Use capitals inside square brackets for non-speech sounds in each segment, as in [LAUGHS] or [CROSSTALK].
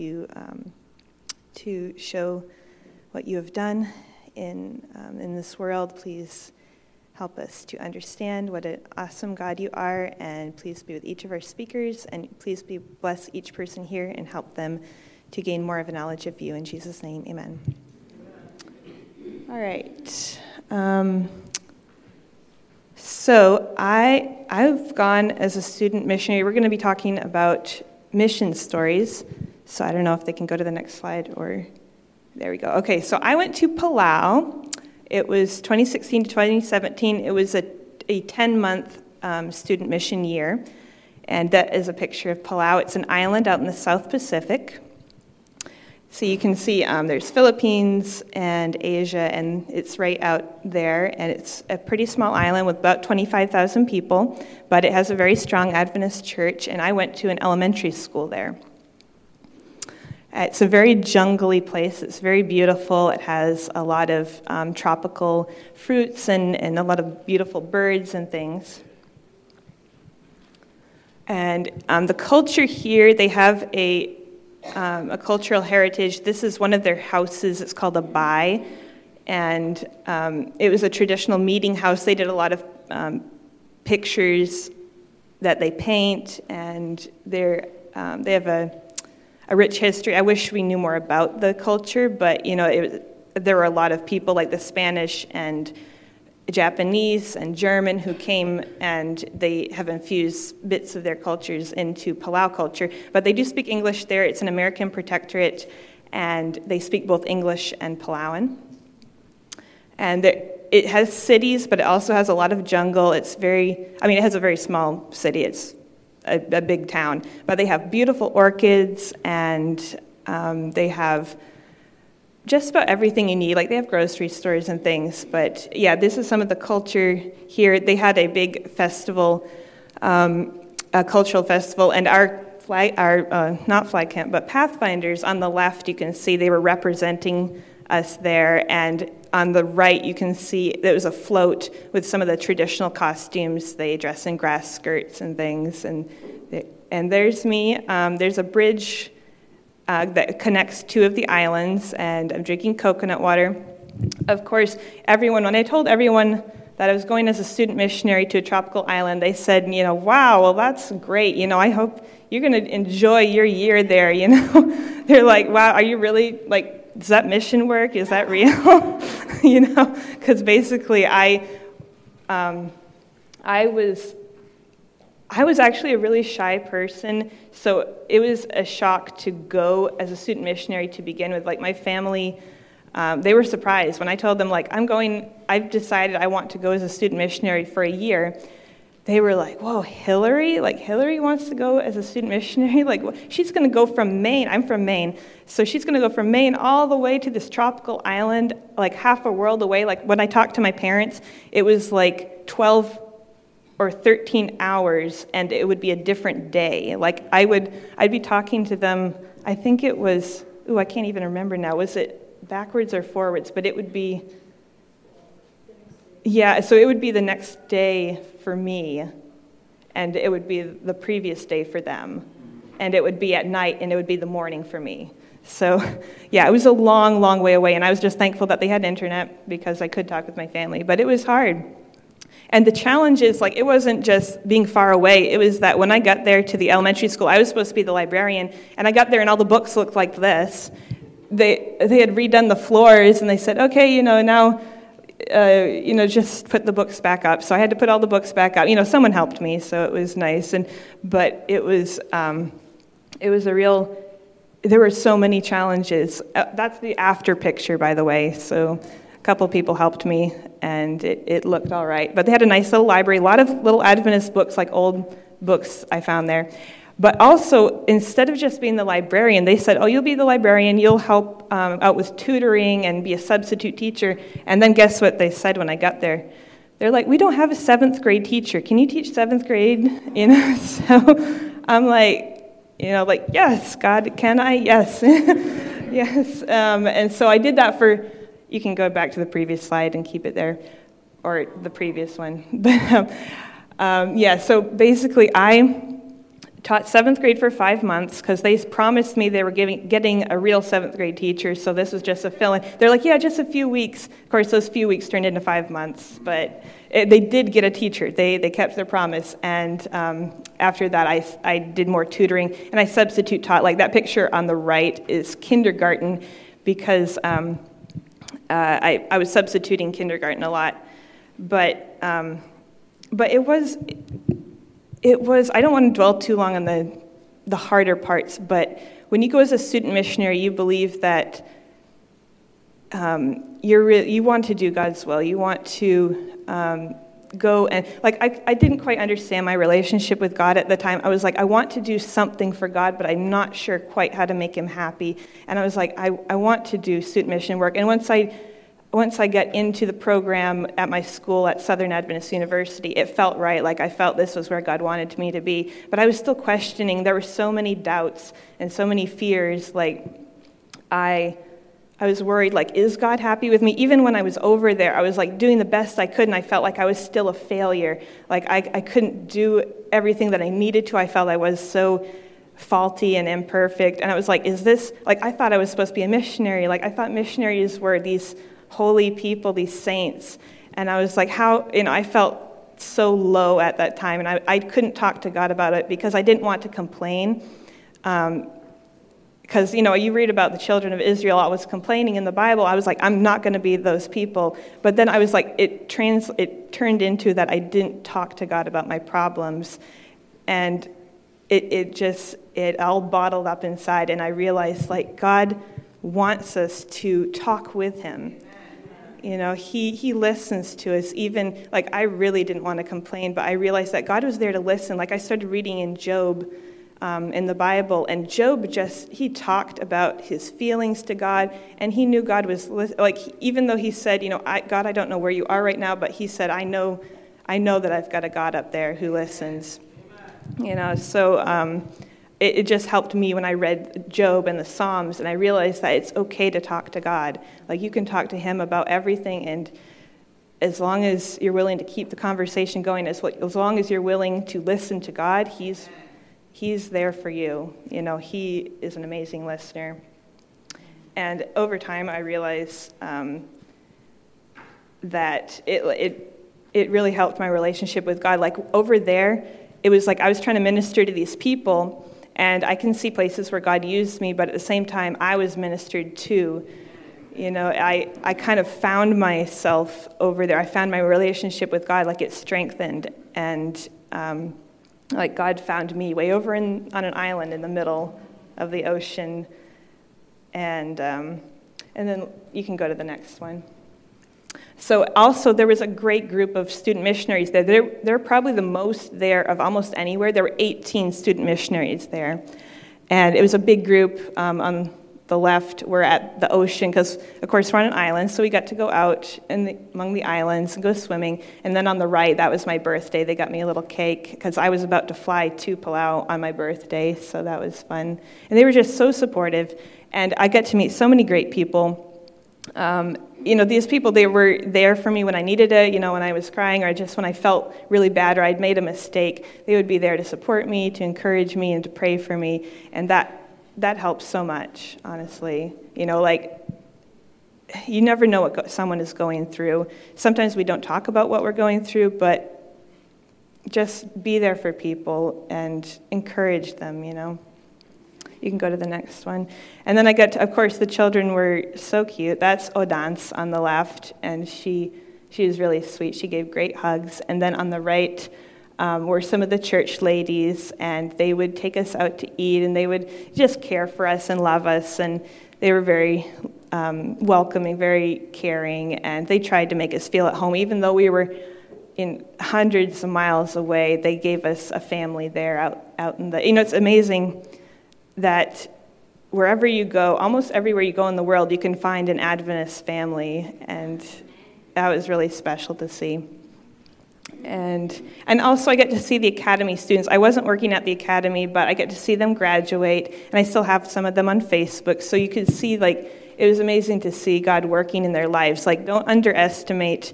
to, um, to show what you have done in, um, in this world. Please help us to understand what an awesome God you are, and please be with each of our speakers, and please be bless each person here and help them to gain more of a knowledge of you. In Jesus' name, amen. All right. Um, so I I've gone as a student missionary. We're going to be talking about mission stories. So I don't know if they can go to the next slide or there we go. Okay, so I went to Palau. It was 2016 to 2017. It was a, a 10 month um, student mission year. And that is a picture of Palau. It's an island out in the South Pacific. So you can see um, there's Philippines and Asia, and it's right out there. And it's a pretty small island with about 25,000 people, but it has a very strong Adventist church. And I went to an elementary school there. It's a very jungly place. It's very beautiful. It has a lot of um, tropical fruits and, and a lot of beautiful birds and things. And um, the culture here, they have a um, a cultural heritage. This is one of their houses. It's called a bai, and um, it was a traditional meeting house. They did a lot of um, pictures that they paint, and they're, um, they have a, a rich history. I wish we knew more about the culture, but you know, it, there were a lot of people like the Spanish and Japanese and German who came and they have infused bits of their cultures into Palau culture. But they do speak English there. It's an American protectorate, and they speak both English and Palauan. And it has cities, but it also has a lot of jungle. It's very, I mean, it has a very small city. It's a, a big town. But they have beautiful orchids, and um, they have just about everything you need. Like they have grocery stores and things, but yeah, this is some of the culture here. They had a big festival, um, a cultural festival, and our flag, our uh, not flag camp, but Pathfinders on the left, you can see they were representing us there, and on the right, you can see there was a float with some of the traditional costumes. They dress in grass skirts and things, and and there's me. Um, there's a bridge uh, that connects two of the islands, and I'm drinking coconut water. Of course, everyone, when I told everyone that I was going as a student missionary to a tropical island, they said, you know, wow, well, that's great. You know, I hope you're going to enjoy your year there. [LAUGHS] You know, they're like, wow, are you really, like, does that mission work? Is that real? [LAUGHS] you know, because basically I, um, I was I was actually a really shy person, so it was a shock to go as a student missionary to begin with. Like my family, um, they were surprised when I told them, like, I'm going, I've decided I want to go as a student missionary for a year. They were like, whoa, Hillary? Like, Hillary wants to go as a student missionary? [LAUGHS] Like, she's going to go from Maine. I'm from Maine. So she's going to go from Maine all the way to this tropical island, like half a world away. Like, when I talked to my parents, it was like 12 or 13 hours and it would be a different day. Like I would, I'd be talking to them, I think it was, ooh, I can't even remember now. Was it backwards or forwards? But it would be, yeah, so it would be the next day for me and it would be the previous day for them. And it would be at night and it would be the morning for me. So, [LAUGHS] yeah, it was a long, long way away, and I was just thankful that they had internet because I could talk with my family. But it was hard. And the challenge is like, it wasn't just being far away. It was that when I got there to the elementary school, I was supposed to be the librarian, and I got there and all the books looked like this. They, they had redone the floors, and they said, okay, you know, now, uh, you know, just put the books back up. So I had to put all the books back up. You know, someone helped me, so it was nice. And, but it was, um, it was a real, there were so many challenges. Uh, that's the after picture, by the way. So a couple people helped me, and it, it looked all right. But they had a nice little library, a lot of little Adventist books, like old books I found there. But also, instead of just being the librarian, they said, Oh, you'll be the librarian, you'll help um, out with tutoring and be a substitute teacher. And then guess what they said when I got there? They're like, We don't have a seventh grade teacher. Can you teach seventh grade? [LAUGHS] You know, [LAUGHS] so I'm like, you know, like, yes, God, can I? Yes. [LAUGHS] yes. Um, and so I did that for you can go back to the previous slide and keep it there, or the previous one. But um, um, yeah, so basically, I taught seventh grade for five months because they promised me they were giving, getting a real seventh grade teacher, so this was just a fill in. They're like, yeah, just a few weeks. Of course, those few weeks turned into five months, but it, they did get a teacher. They, they kept their promise, and um, after that, I, I did more tutoring and I substitute taught. Like that picture on the right is kindergarten because um, uh, I, I was substituting kindergarten a lot. But, um, but it was it was, I don't want to dwell too long on the, the harder parts, but when you go as a student missionary, you believe that um, you're re- you want to do God's will. You want to um, go and, like, I, I didn't quite understand my relationship with God at the time. I was like, I want to do something for God, but I'm not sure quite how to make Him happy. And I was like, I, I want to do student mission work. And once I once I got into the program at my school at Southern Adventist University, it felt right. Like I felt this was where God wanted me to be. But I was still questioning. There were so many doubts and so many fears. Like I, I was worried. Like, is God happy with me? Even when I was over there, I was like doing the best I could, and I felt like I was still a failure. Like I, I couldn't do everything that I needed to. I felt I was so faulty and imperfect. And I was like, is this like I thought I was supposed to be a missionary? Like I thought missionaries were these holy people, these saints. And I was like, how, you know, I felt so low at that time, and I, I couldn't talk to God about it because I didn't want to complain. Um, because you know you read about the children of israel always complaining in the bible. I was like i'm not going to be those people. But then i was like it trans it turned into that i didn't talk to god about my problems. And it, it just it all bottled up inside. And i realized like god wants us to talk with him you know, he, he listens to us, even like I really didn't want to complain, but I realized that God was there to listen. Like I started reading in Job um, in the Bible, and Job just, he talked about his feelings to God, and he knew God was, like, even though he said, you know, I, God, I don't know where you are right now, but he said, I know, I know that I've got a God up there who listens. You know, so. Um, it, it just helped me when I read Job and the Psalms, and I realized that it's okay to talk to God. Like you can talk to Him about everything, and as long as you're willing to keep the conversation going, as, as long as you're willing to listen to God, He's He's there for you. You know, He is an amazing listener. And over time, I realized um, that it, it, it really helped my relationship with God. Like over there, it was like I was trying to minister to these people, and I can see places where God used me, but at the same time, I was ministered to. You know, I, I kind of found myself over there. I found my relationship with God, like it strengthened. And um, like God found me way over in, on an island in the middle of the ocean. And, um, and then you can go to the next one. So, also, there was a great group of student missionaries there. They're, they're probably the most there of almost anywhere. There were 18 student missionaries there. And it was a big group. Um, on the left, we're at the ocean because, of course, we're on an island, so we got to go out the, among the islands and go swimming. And then on the right, that was my birthday. They got me a little cake because I was about to fly to Palau on my birthday, so that was fun. And they were just so supportive. And I got to meet so many great people. Um, you know, these people, they were there for me when I needed it, you know, when I was crying or just when I felt really bad or I'd made a mistake. They would be there to support me, to encourage me, and to pray for me. And that, that helps so much, honestly. You know, like, you never know what someone is going through. Sometimes we don't talk about what we're going through, but just be there for people and encourage them, you know. You can go to the next one. And then I got to, of course, the children were so cute. That's Odance on the left, and she, she was really sweet. She gave great hugs. And then on the right um, were some of the church ladies, and they would take us out to eat, and they would just care for us and love us. And they were very um, welcoming, very caring, and they tried to make us feel at home, even though we were in hundreds of miles away. They gave us a family there out, out in the. You know, it's amazing that wherever you go, almost everywhere you go in the world, you can find an Adventist family, and that was really special to see. And, and also, I get to see the academy students. I wasn't working at the academy, but I get to see them graduate, and I still have some of them on Facebook. So you could see, like, it was amazing to see God working in their lives. Like, don't underestimate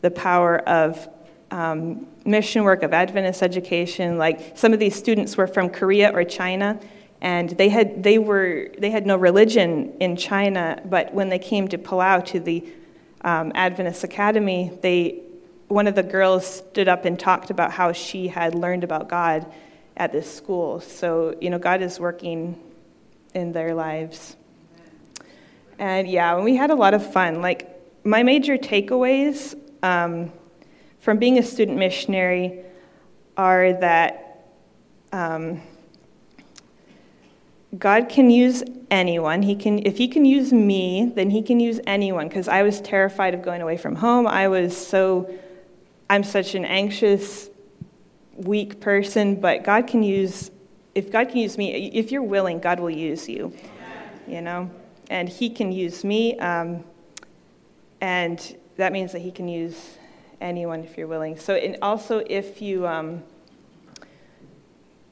the power of um, mission work, of Adventist education. Like some of these students were from Korea or China, and they had they were they had no religion in China, but when they came to Palau to the um, Adventist Academy, they one of the girls stood up and talked about how she had learned about God at this school. So you know, God is working in their lives. And yeah, we had a lot of fun. Like my major takeaways um, from being a student missionary are that. Um, God can use anyone. He can, if He can use me, then He can use anyone. Because I was terrified of going away from home. I was so, I'm such an anxious, weak person. But God can use, if God can use me, if you're willing, God will use you. You know, and He can use me, um, and that means that He can use anyone if you're willing. So, and also if you, um,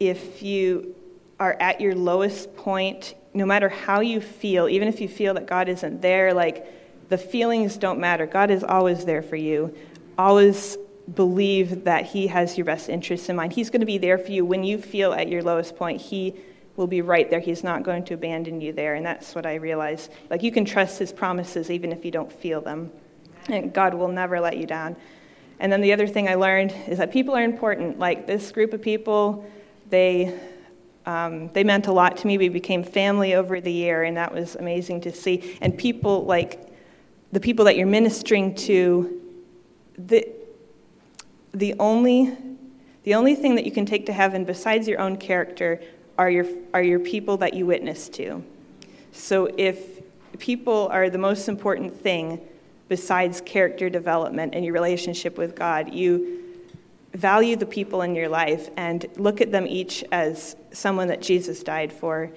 if you are at your lowest point, no matter how you feel, even if you feel that God isn't there, like the feelings don't matter. God is always there for you. Always believe that He has your best interests in mind. He's going to be there for you when you feel at your lowest point. He will be right there. He's not going to abandon you there. And that's what I realized. Like you can trust His promises even if you don't feel them. And God will never let you down. And then the other thing I learned is that people are important. Like this group of people, they um, they meant a lot to me. We became family over the year, and that was amazing to see. And people like the people that you're ministering to, the, the, only, the only thing that you can take to heaven besides your own character are your, are your people that you witness to. So if people are the most important thing besides character development and your relationship with God, you value the people in your life and look at them each as someone that Jesus died for.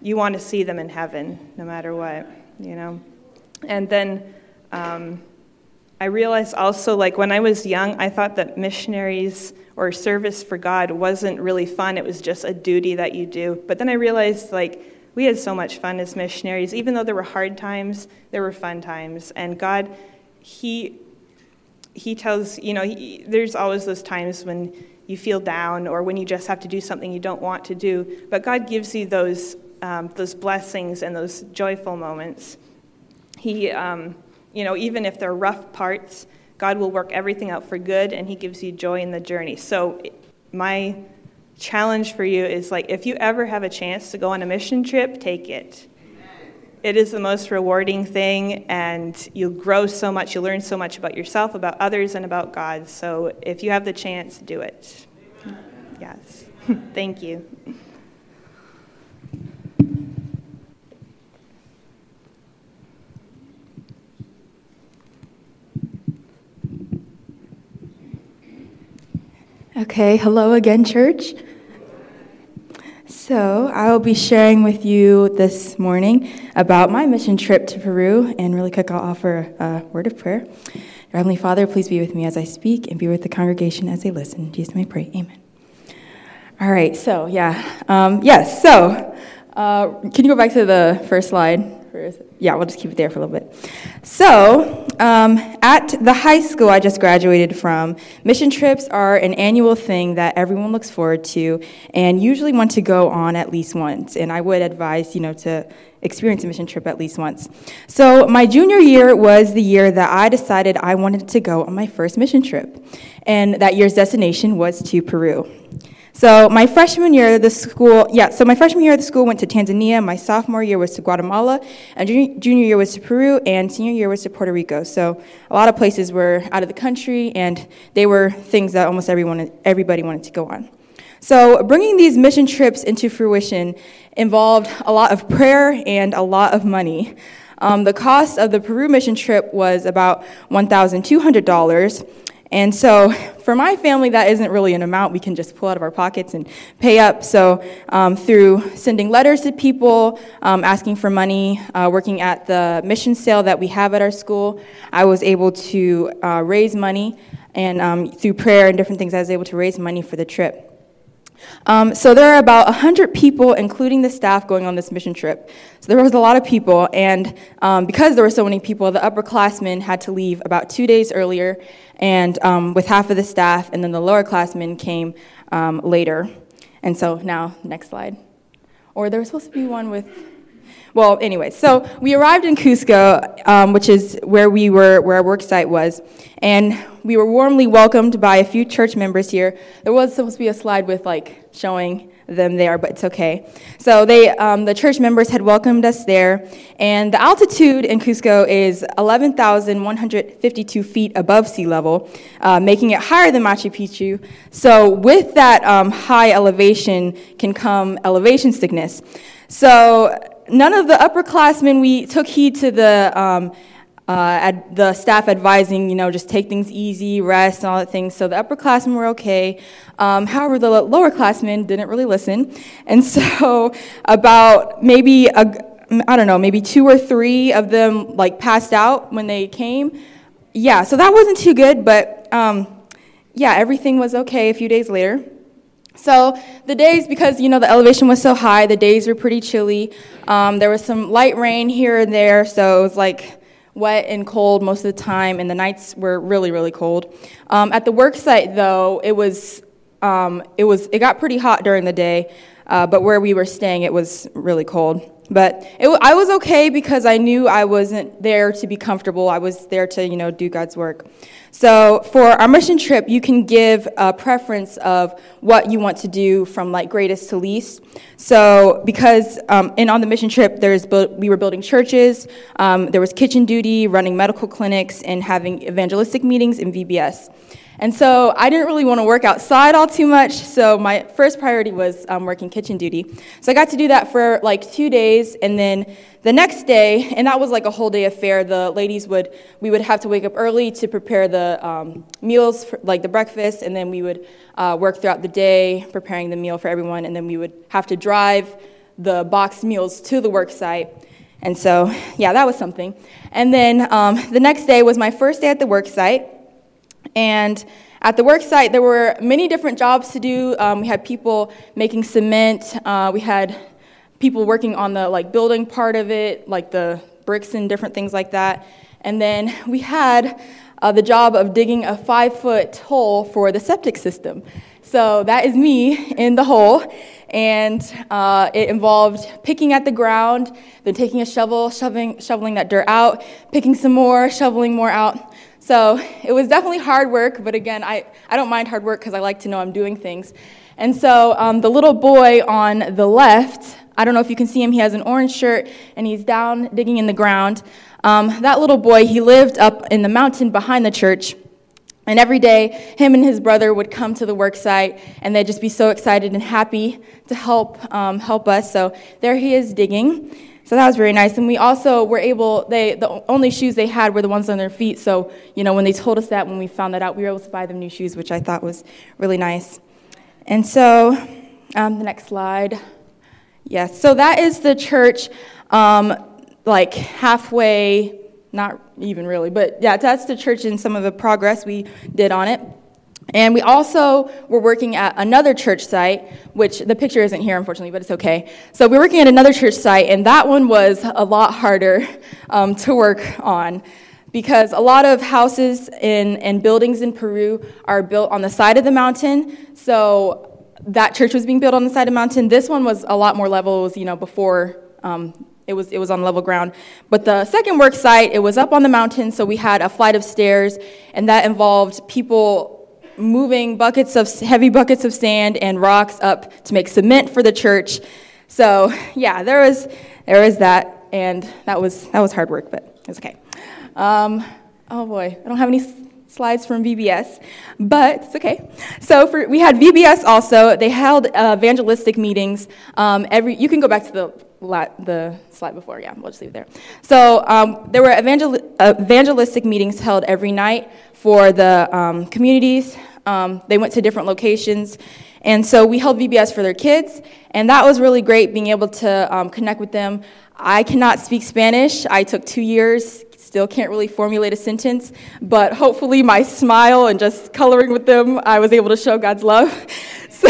You want to see them in heaven no matter what, you know. And then um, I realized also, like when I was young, I thought that missionaries or service for God wasn't really fun. It was just a duty that you do. But then I realized, like, we had so much fun as missionaries. Even though there were hard times, there were fun times. And God, He he tells, you know, he, there's always those times when you feel down or when you just have to do something you don't want to do. But God gives you those, um, those blessings and those joyful moments. He, um, you know, even if they're rough parts, God will work everything out for good and He gives you joy in the journey. So, my challenge for you is like if you ever have a chance to go on a mission trip, take it it is the most rewarding thing, and you'll grow so much. You'll learn so much about yourself, about others, and about God. So if you have the chance, do it. Yes. [LAUGHS] Thank you. Okay, hello again, church. So, I will be sharing with you this morning about my mission trip to Peru, and really quick, I'll offer a word of prayer. Your Heavenly Father, please be with me as I speak and be with the congregation as they listen. In Jesus, may I pray. Amen. All right, so yeah. Um, yes, so uh, can you go back to the first slide? Yeah, we'll just keep it there for a little bit. So, um, at the high school I just graduated from, mission trips are an annual thing that everyone looks forward to and usually want to go on at least once. And I would advise, you know, to experience a mission trip at least once. So, my junior year was the year that I decided I wanted to go on my first mission trip. And that year's destination was to Peru. So my freshman year, the school, yeah, so my freshman year, the school went to Tanzania. My sophomore year was to Guatemala, and junior year was to Peru, and senior year was to Puerto Rico. So a lot of places were out of the country, and they were things that almost everyone, everybody wanted to go on. So bringing these mission trips into fruition involved a lot of prayer and a lot of money. Um, the cost of the Peru mission trip was about $1,200, and so for my family, that isn't really an amount we can just pull out of our pockets and pay up. So um, through sending letters to people, um, asking for money, uh, working at the mission sale that we have at our school, I was able to uh, raise money. And um, through prayer and different things, I was able to raise money for the trip. Um, so there are about 100 people, including the staff, going on this mission trip. So there was a lot of people, and um, because there were so many people, the upperclassmen had to leave about two days earlier, and um, with half of the staff, and then the lower classmen came um, later. And so now, next slide. Or there was supposed to be one with well, anyway, so we arrived in Cusco, um, which is where we were, where our work site was, and we were warmly welcomed by a few church members here. There was supposed to be a slide with like showing them there, but it's okay. So they, um, the church members had welcomed us there, and the altitude in Cusco is 11,152 feet above sea level, uh, making it higher than Machu Picchu. So with that um, high elevation can come elevation sickness. So none of the upperclassmen, we took heed to the, um, uh, ad, the staff advising, you know, just take things easy, rest, and all that things. So the upperclassmen were okay. Um, however, the lowerclassmen didn't really listen. And [LAUGHS] so about maybe, a, I don't know, maybe two or three of them, like, passed out when they came. Yeah, so that wasn't too good, but um, yeah, everything was okay a few days later. So the days, because you know the elevation was so high, the days were pretty chilly. Um, there was some light rain here and there, so it was like wet and cold most of the time, and the nights were really, really cold. Um, at the work site, though, it was um, it was it got pretty hot during the day, uh, but where we were staying, it was really cold. But it, I was okay because I knew I wasn't there to be comfortable. I was there to you know do God's work. So for our mission trip, you can give a preference of what you want to do from like greatest to least. So because um, and on the mission trip, there's we were building churches, um, there was kitchen duty, running medical clinics, and having evangelistic meetings in VBS. And so I didn't really want to work outside all too much, so my first priority was um, working kitchen duty. So I got to do that for like two days, and then the next day, and that was like a whole day affair. The ladies would we would have to wake up early to prepare the um, meals, for, like the breakfast, and then we would uh, work throughout the day preparing the meal for everyone, and then we would have to drive the boxed meals to the work site. And so, yeah, that was something. And then um, the next day was my first day at the work site. And at the work site, there were many different jobs to do. Um, we had people making cement. Uh, we had people working on the like building part of it, like the bricks and different things like that. And then we had uh, the job of digging a five foot hole for the septic system. So that is me in the hole. And uh, it involved picking at the ground, then taking a shovel, shoving, shoveling that dirt out, picking some more, shoveling more out. So [LAUGHS] it was definitely hard work, but again, I, I don't mind hard work because I like to know I'm doing things. And so um, the little boy on the left, I don't know if you can see him, he has an orange shirt and he's down digging in the ground. Um, that little boy, he lived up in the mountain behind the church. And every day, him and his brother would come to the work site, and they'd just be so excited and happy to help um, help us. So there he is digging. So that was very nice. And we also were able, they, the only shoes they had were the ones on their feet. So, you know, when they told us that, when we found that out, we were able to buy them new shoes, which I thought was really nice. And so, um, the next slide. Yes, so that is the church, um, like halfway, not even really, but yeah, that's the church and some of the progress we did on it. And we also were working at another church site, which the picture isn't here, unfortunately, but it's okay. So we were working at another church site, and that one was a lot harder um, to work on because a lot of houses in, and buildings in Peru are built on the side of the mountain. So that church was being built on the side of the mountain. This one was a lot more level. It was, you know, before um, it was, it was on level ground. But the second work site, it was up on the mountain, so we had a flight of stairs, and that involved people moving buckets of heavy buckets of sand and rocks up to make cement for the church. So yeah, there was there was that, and that was that was hard work, but it was okay. Um, oh boy, I don't have any slides from VBS, but it's okay. So for, we had VBS also. They held uh, evangelistic meetings um, every. You can go back to the the slide before. Yeah, we'll just leave it there. So um, there were evangel- evangelistic meetings held every night for the um, communities. Um, they went to different locations. And so we held VBS for their kids, and that was really great being able to um, connect with them. I cannot speak Spanish. I took two years, still can't really formulate a sentence, but hopefully my smile and just coloring with them, I was able to show God's love. [LAUGHS] So,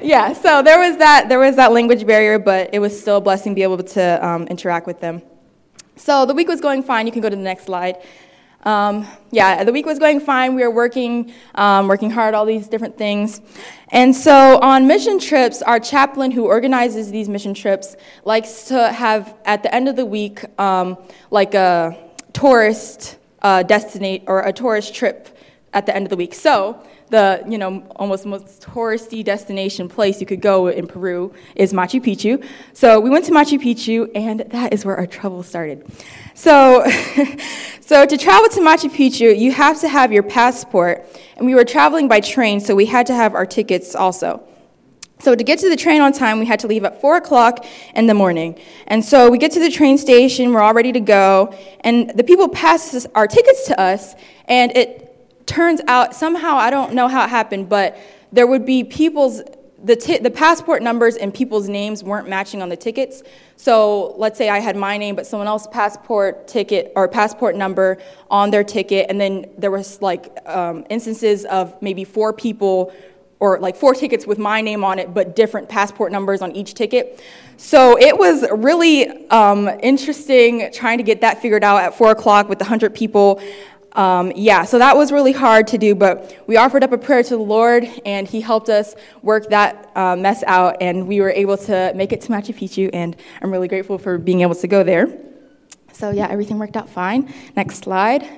yeah, so there was that there was that language barrier, but it was still a blessing to be able to um, interact with them. So the week was going fine. You can go to the next slide. Um, yeah, the week was going fine. We were working, um, working hard, all these different things. And so on mission trips, our chaplain who organizes these mission trips likes to have at the end of the week um, like a tourist uh, destination or a tourist trip at the end of the week. So the you know almost most touristy destination place you could go in Peru is Machu Picchu. So we went to Machu Picchu, and that is where our trouble started. So, [LAUGHS] so to travel to Machu Picchu, you have to have your passport, and we were traveling by train, so we had to have our tickets also. So to get to the train on time, we had to leave at four o'clock in the morning. And so we get to the train station, we're all ready to go, and the people pass our tickets to us, and it turns out somehow I don't know how it happened, but there would be people's the, t- the passport numbers and people's names weren't matching on the tickets. So let's say I had my name, but someone else's passport ticket or passport number on their ticket, and then there was like um, instances of maybe four people or like four tickets with my name on it, but different passport numbers on each ticket. So it was really um, interesting trying to get that figured out at four o'clock with 100 people. Um, yeah, so that was really hard to do, but we offered up a prayer to the Lord, and He helped us work that uh, mess out, and we were able to make it to Machu Picchu, and I'm really grateful for being able to go there. So, yeah, everything worked out fine. Next slide.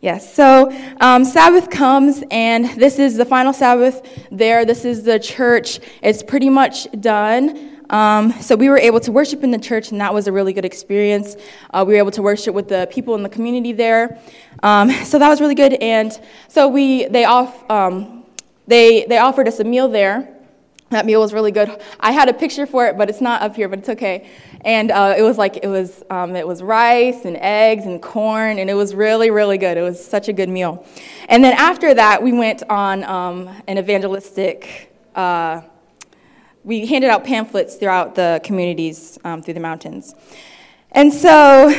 Yes, so um, Sabbath comes, and this is the final Sabbath there. This is the church. It's pretty much done. Um, so we were able to worship in the church, and that was a really good experience. Uh, we were able to worship with the people in the community there, um, so that was really good. And so we they off um, they they offered us a meal there. That meal was really good. I had a picture for it, but it's not up here, but it's okay. And uh, it was like it was um, it was rice and eggs and corn, and it was really really good. It was such a good meal. And then after that, we went on um, an evangelistic. Uh, we handed out pamphlets throughout the communities um, through the mountains. And so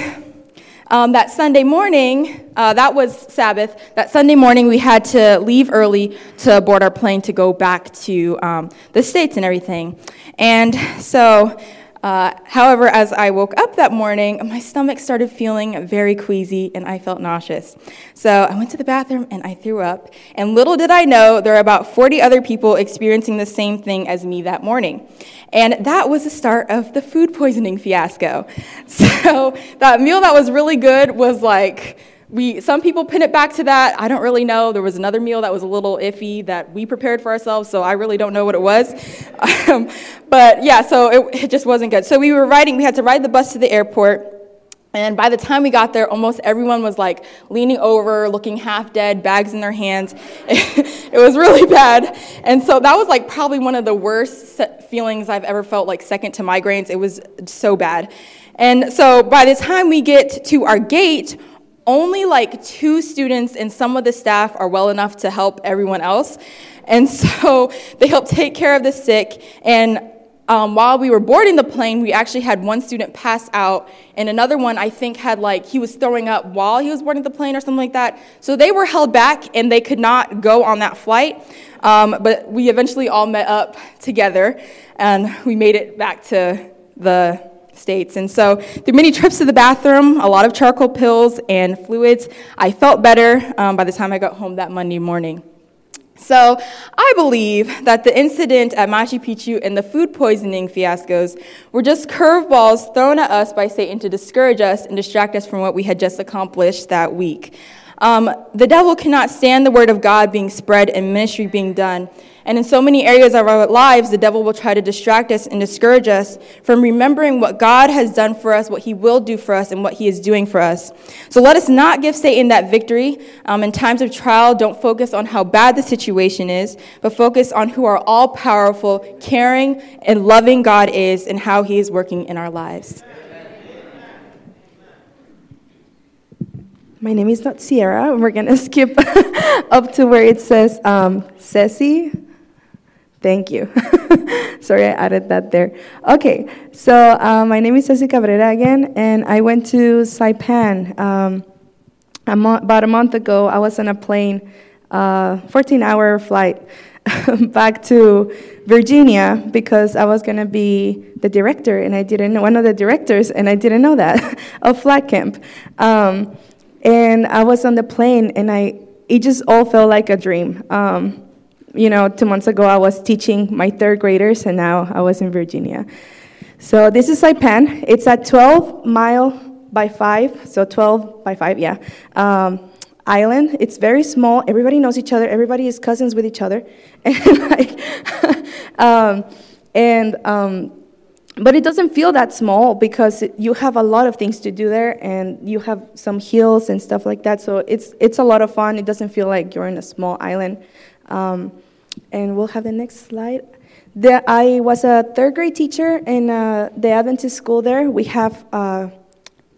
um, that Sunday morning, uh, that was Sabbath, that Sunday morning we had to leave early to board our plane to go back to um, the States and everything. And so uh, however, as I woke up that morning, my stomach started feeling very queasy and I felt nauseous. So I went to the bathroom and I threw up. And little did I know, there are about 40 other people experiencing the same thing as me that morning. And that was the start of the food poisoning fiasco. [LAUGHS] So that meal that was really good was like, we some people pin it back to that i don't really know there was another meal that was a little iffy that we prepared for ourselves so i really don't know what it was [LAUGHS] um, but yeah so it, it just wasn't good so we were riding we had to ride the bus to the airport and by the time we got there, almost everyone was like leaning over, looking half dead, bags in their hands. [LAUGHS] it was really bad. And so that was like probably one of the worst feelings I've ever felt, like second to migraines. It was so bad. And so by the time we get to our gate, only like two students and some of the staff are well enough to help everyone else. And [LAUGHS] so they help take care of the sick. And um, while we were boarding the plane, we actually had one student pass out, and another one, I think, had like he was throwing up while he was boarding the plane or something like that. So they were held back and they could not go on that flight. Um, but we eventually all met up together and we made it back to the States. And so, through many trips to the bathroom, a lot of charcoal pills and fluids, I felt better um, by the time I got home that Monday morning. So, I believe that the incident at Machu Picchu and the food poisoning fiascos were just curveballs thrown at us by Satan to discourage us and distract us from what we had just accomplished that week. Um, the devil cannot stand the word of God being spread and ministry being done. And in so many areas of our lives, the devil will try to distract us and discourage us from remembering what God has done for us, what he will do for us, and what he is doing for us. So let us not give Satan that victory. Um, in times of trial, don't focus on how bad the situation is, but focus on who our all powerful, caring, and loving God is and how he is working in our lives. My name is not Sierra. We're going [LAUGHS] to skip [LAUGHS] up to where it says um, Ceci. Thank you. [LAUGHS] Sorry, I added that there. Okay, so uh, my name is Ceci Cabrera again, and I went to Saipan. Um, a mo- about a month ago, I was on a plane, uh, 14 hour flight. [LAUGHS] back to Virginia because I was going to be the director, and I didn't know one of the directors, and I didn't know that [LAUGHS] of Flat camp. Um, and I was on the plane, and I it just all felt like a dream. Um, you know, two months ago I was teaching my third graders, and now I was in Virginia. So this is Saipan. It's a 12 mile by five, so 12 by five, yeah. Um, island. It's very small. Everybody knows each other. Everybody is cousins with each other. [LAUGHS] And like, [LAUGHS] um, and um, but it doesn't feel that small because you have a lot of things to do there, and you have some hills and stuff like that. So it's it's a lot of fun. It doesn't feel like you're in a small island. Um, and we'll have the next slide. The, I was a third grade teacher in uh, the Adventist school there. We have. Uh,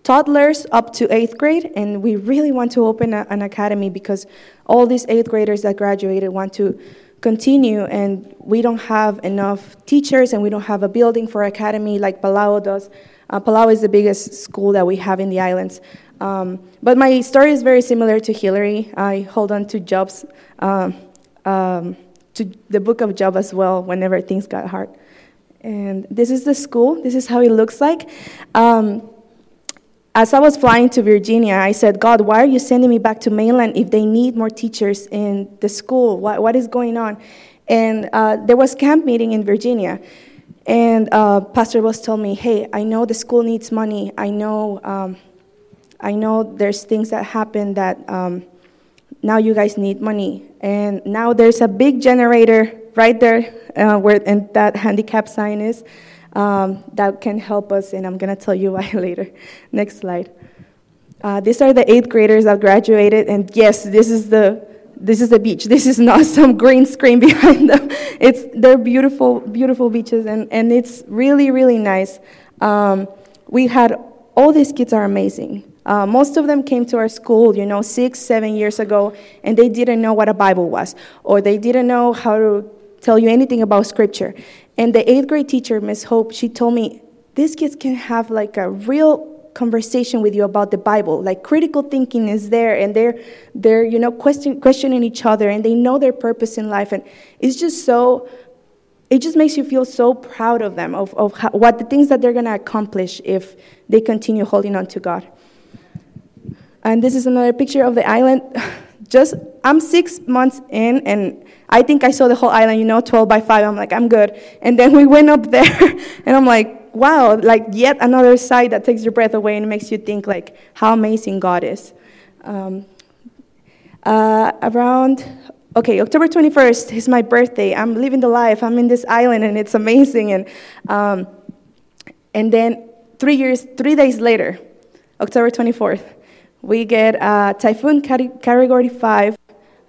toddlers up to eighth grade, and we really want to open a, an academy because all these eighth graders that graduated want to continue, and we don't have enough teachers, and we don't have a building for academy like Palau does. Uh, Palau is the biggest school that we have in the islands. Um, but my story is very similar to Hillary. I hold on to jobs, um, um, to the book of Job as well, whenever things got hard. And this is the school. This is how it looks like. Um, as I was flying to Virginia, I said, God, why are you sending me back to mainland if they need more teachers in the school? What, what is going on? And uh, there was camp meeting in Virginia. And uh, Pastor was told me, hey, I know the school needs money. I know, um, I know there's things that happen that um, now you guys need money. And now there's a big generator right there uh, where and that handicap sign is um, that can help us, and I'm going to tell you [LAUGHS] why later. Next slide. Uh, these are the eighth graders that graduated, and yes, this is the this is the beach. [LAUGHS] This is not some green screen [LAUGHS] behind them. It's they're beautiful, beautiful beaches, and, and it's really, really nice. Um, we had all these kids are amazing. Uh, most of them came to our school, you know, six, seven years ago, and they didn't know what a Bible was, or they didn't know how to tell you anything about Scripture. And the eighth grade teacher, Miss Hope, she told me, these kids can have like a real conversation with you about the Bible. Like critical thinking is there, and they're they're you know question, questioning each other, and they know their purpose in life, and it's just so. It just makes you feel so proud of them, of, of how, what the things that they're going to accomplish if they continue holding on to God. And this is another picture of the island. [LAUGHS] Just, I'm six months in, and I think I saw the whole island, you know, 12 by 5. I'm like, I'm good. And then we went up there, [LAUGHS] and I'm like, wow, like yet another sight that takes your breath away and makes you think, like, how amazing God is. Um, uh, around, okay, October 21st is my birthday. I'm living the life. I'm in this island, and it's amazing. And, um, and then three years, three days later, October 24th, we get a typhoon category 5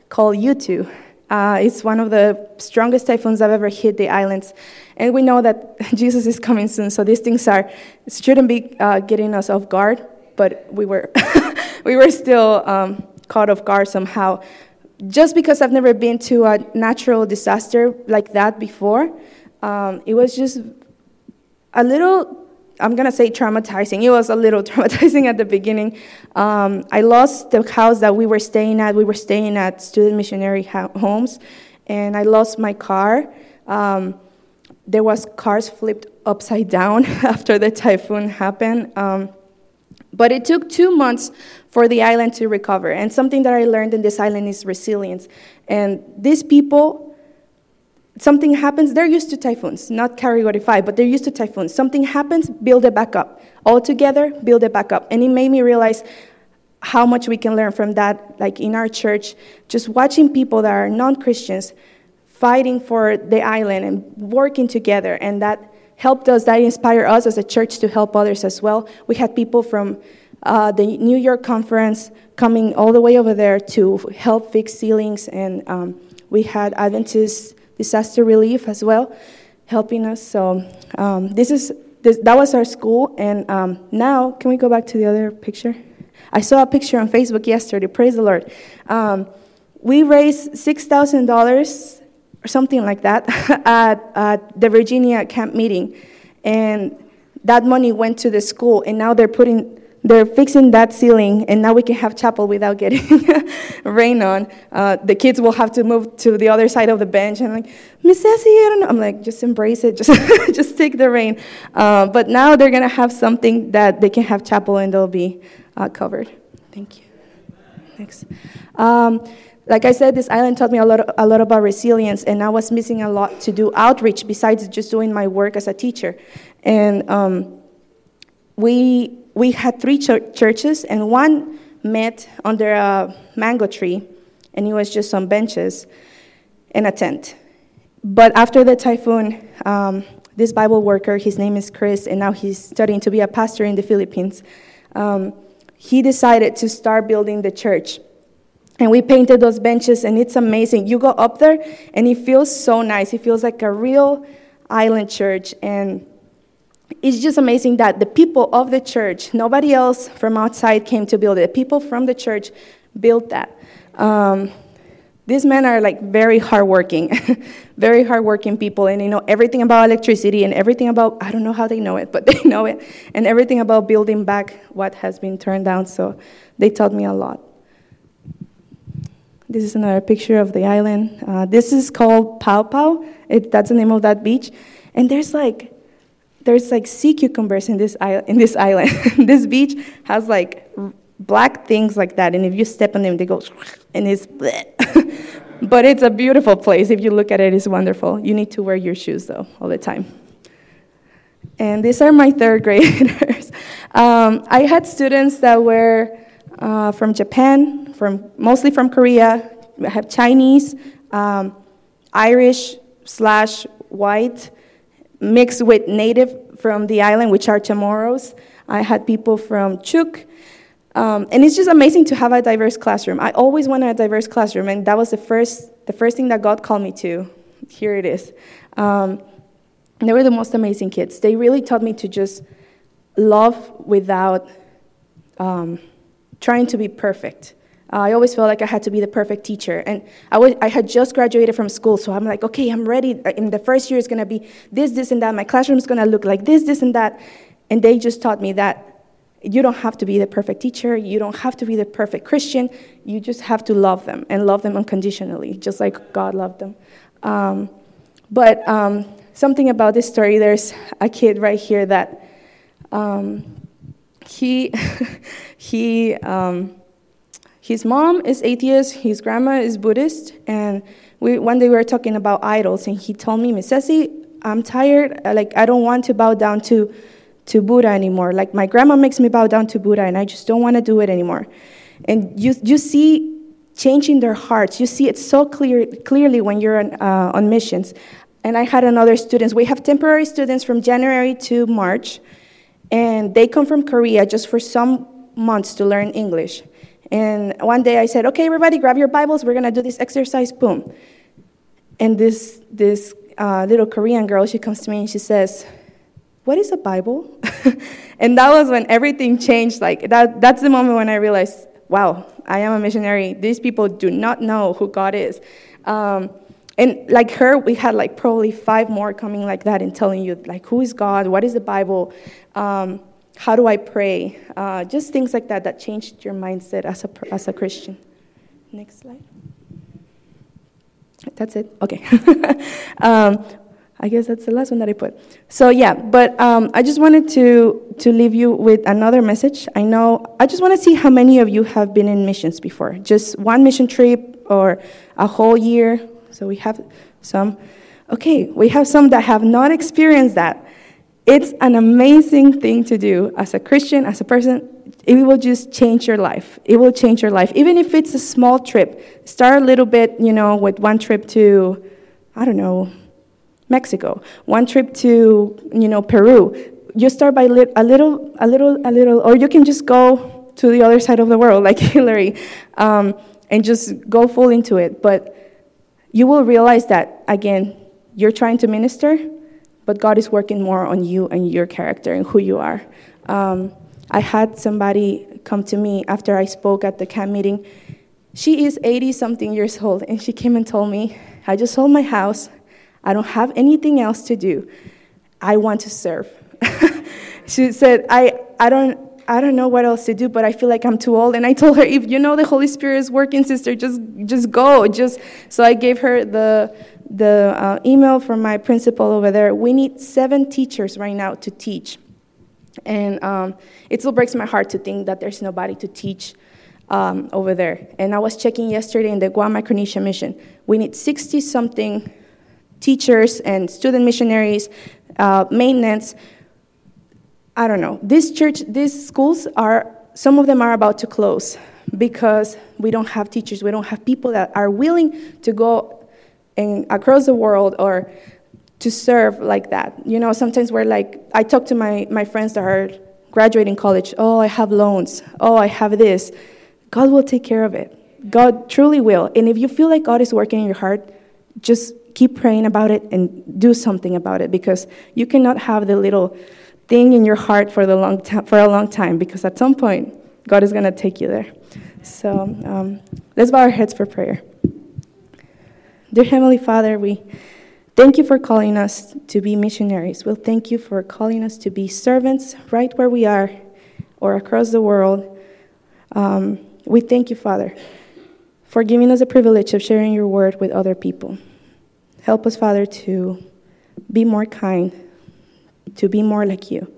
called Yutu. Uh, it's one of the strongest typhoons have ever hit the islands. And we know that [LAUGHS] Jesus is coming soon, so these things are shouldn't be uh, getting us off guard, but we were, [LAUGHS] we were still um, caught off guard somehow. Just because I've never been to a natural disaster like that before, um, it was just a little I'm gonna say traumatizing. It was a little [LAUGHS] traumatizing at the beginning. Um, I lost the house that we were staying at. We were staying at student missionary homes, and I lost my car. Um, there was cars flipped upside down [LAUGHS] after the typhoon happened. Um, but it took two months for the island to recover. And something that I learned in this island is resilience. And these people something happens, they're used to typhoons, not category 5, but they're used to typhoons. Something happens, build it back up. All together, build it back up. And it made me realize how much we can learn from that, like in our church, just watching people that are non Christians fighting for the island and working together. And that helped us, that inspired us as a church to help others as well. We had people from uh, the New York conference coming all the way over there to help fix ceilings, and um, we had Adventists disaster relief as well, helping us. So um, this is this, that was our school, and um, now can we go back to the other picture? I saw a picture on Facebook yesterday. Praise the Lord. Um, we raised six thousand dollars or something like that [LAUGHS] at, at the Virginia camp meeting, and that money went to the school, and now they're putting they're fixing that ceiling, and now we can have chapel without getting [LAUGHS] rain on. Uh, the kids will have to move to the other side of the bench. And I'm like, Miss Sassy, I don't know. I'm like, just embrace it, [LAUGHS] just, just take the rain. Uh, but now they're going to have something that they can have chapel and they'll be uh, covered. Thank you. Next. Um, like I said, this island taught me a lot, a lot about resilience, and I was missing a lot to do outreach besides just doing my work as a teacher. And um, we, we had three ch- churches, and one met under a mango tree, and it was just some benches and a tent. But after the typhoon, um, this Bible worker, his name is Chris, and now he's studying to be a pastor in the Philippines. Um, he decided to start building the church. And we painted those benches, and it's amazing. You go up there, and it feels so nice. It feels like a real island church. And it's just amazing that the people of the church, nobody else from outside came to build it. People from the church built that. Um, these men are like very hardworking, [LAUGHS] very hardworking people, and they know everything about electricity and everything about, I don't know how they know it, but [LAUGHS] they know it, and everything about building back what has been turned down. So they taught me a lot. This is another picture of the island. Uh, this is called Pau Pau. It, that's the name of that beach. And there's like, there's like sea cucumbers in this, in this island. [LAUGHS] this beach has like black things like that. And if you step on them, they go, [LAUGHS] and it's, [LAUGHS] but it's a beautiful place. If you look at it, it's wonderful. You need to wear your shoes though, all the time. And these are my third graders. Um, I had students that were uh, from Japan, from mostly from Korea. I have Chinese, um, Irish slash white, mixed with native from the island, which are Chamorros. I had people from Chuuk. Um, and it's just amazing to have a diverse classroom. I always wanted a diverse classroom, and that was the first, the first thing that God called me to. Here it is. Um, they were the most amazing kids. They really taught me to just love without um, trying to be perfect. Uh, I always felt like I had to be the perfect teacher. And I, was, I had just graduated from school, so I'm like, okay, I'm ready. In the first year, it's going to be this, this, and that. My classroom is going to look like this, this, and that. And they just taught me that you don't have to be the perfect teacher. You don't have to be the perfect Christian. You just have to love them and love them unconditionally, just like God loved them. Um, but um, something about this story there's a kid right here that um, he, [LAUGHS] he, um, his mom is atheist, his grandma is Buddhist, and we, one day we were talking about idols, and he told me, Miss I'm tired, like, I don't want to bow down to, to Buddha anymore. Like, my grandma makes me bow down to Buddha, and I just don't want to do it anymore. And you, you see changing their hearts. You see it so clear, clearly when you're on, uh, on missions. And I had another students. We have temporary students from January to March, and they come from Korea just for some months to learn English. And one day I said, okay, everybody, grab your Bibles. We're going to do this exercise. Boom. And this, this uh, little Korean girl, she comes to me and she says, what is a Bible? [LAUGHS] and that was when everything changed. Like, that, that's the moment when I realized, wow, I am a missionary. These people do not know who God is. Um, and like her, we had like probably five more coming like that and telling you, like, who is God? What is the Bible? Um, how do I pray? Uh, just things like that that changed your mindset as a, as a Christian. Next slide. That's it? Okay. [LAUGHS] um, I guess that's the last one that I put. So yeah, but um, I just wanted to to leave you with another message. I know I just want to see how many of you have been in missions before, just one mission trip or a whole year. So we have some. Okay, we have some that have not experienced that. It's an amazing thing to do as a Christian, as a person. It will just change your life. It will change your life. Even if it's a small trip, start a little bit, you know, with one trip to, I don't know, Mexico, one trip to, you know, Peru. You start by li- a little, a little, a little, or you can just go to the other side of the world, [LAUGHS] like Hillary, um, and just go full into it. But you will realize that, again, you're trying to minister, but God is working more on you and your character and who you are. Um, I had somebody come to me after I spoke at the camp meeting. She is 80 something years old, and she came and told me, I just sold my house. I don't have anything else to do. I want to serve. [LAUGHS] she said, I, I don't, I don't know what else to do, but I feel like I'm too old. And I told her, if you know the Holy Spirit is working, sister, just just go. Just so I gave her the the uh, email from my principal over there. We need seven teachers right now to teach, and um, it still breaks my heart to think that there's nobody to teach um, over there. And I was checking yesterday in the Guam Micronesia mission. We need 60 something teachers and student missionaries, uh, maintenance. I don't know. This church, these schools are, some of them are about to close because we don't have teachers. We don't have people that are willing to go across the world or to serve like that. You know, sometimes we're like, I talk to my, my friends that are graduating college. Oh, I have loans. Oh, I have this. God will take care of it. God truly will. And if you feel like God is working in your heart, just keep praying about it and do something about it because you cannot have the little thing in your heart for, the long time, for a long time because at some point, God is going to take you there. So um, let's bow our heads for prayer. Dear Heavenly Father, we thank you for calling us to be missionaries. We'll thank you for calling us to be servants right where we are or across the world. Um, we thank you, Father, for giving us the privilege of sharing your word with other people. Help us, Father, to be more kind, to be more like you,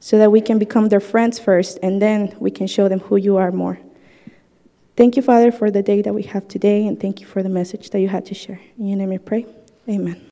so that we can become their friends first, and then we can show them who you are more. Thank you, Father, for the day that we have today, and thank you for the message that you had to share. In your name I pray. Amen.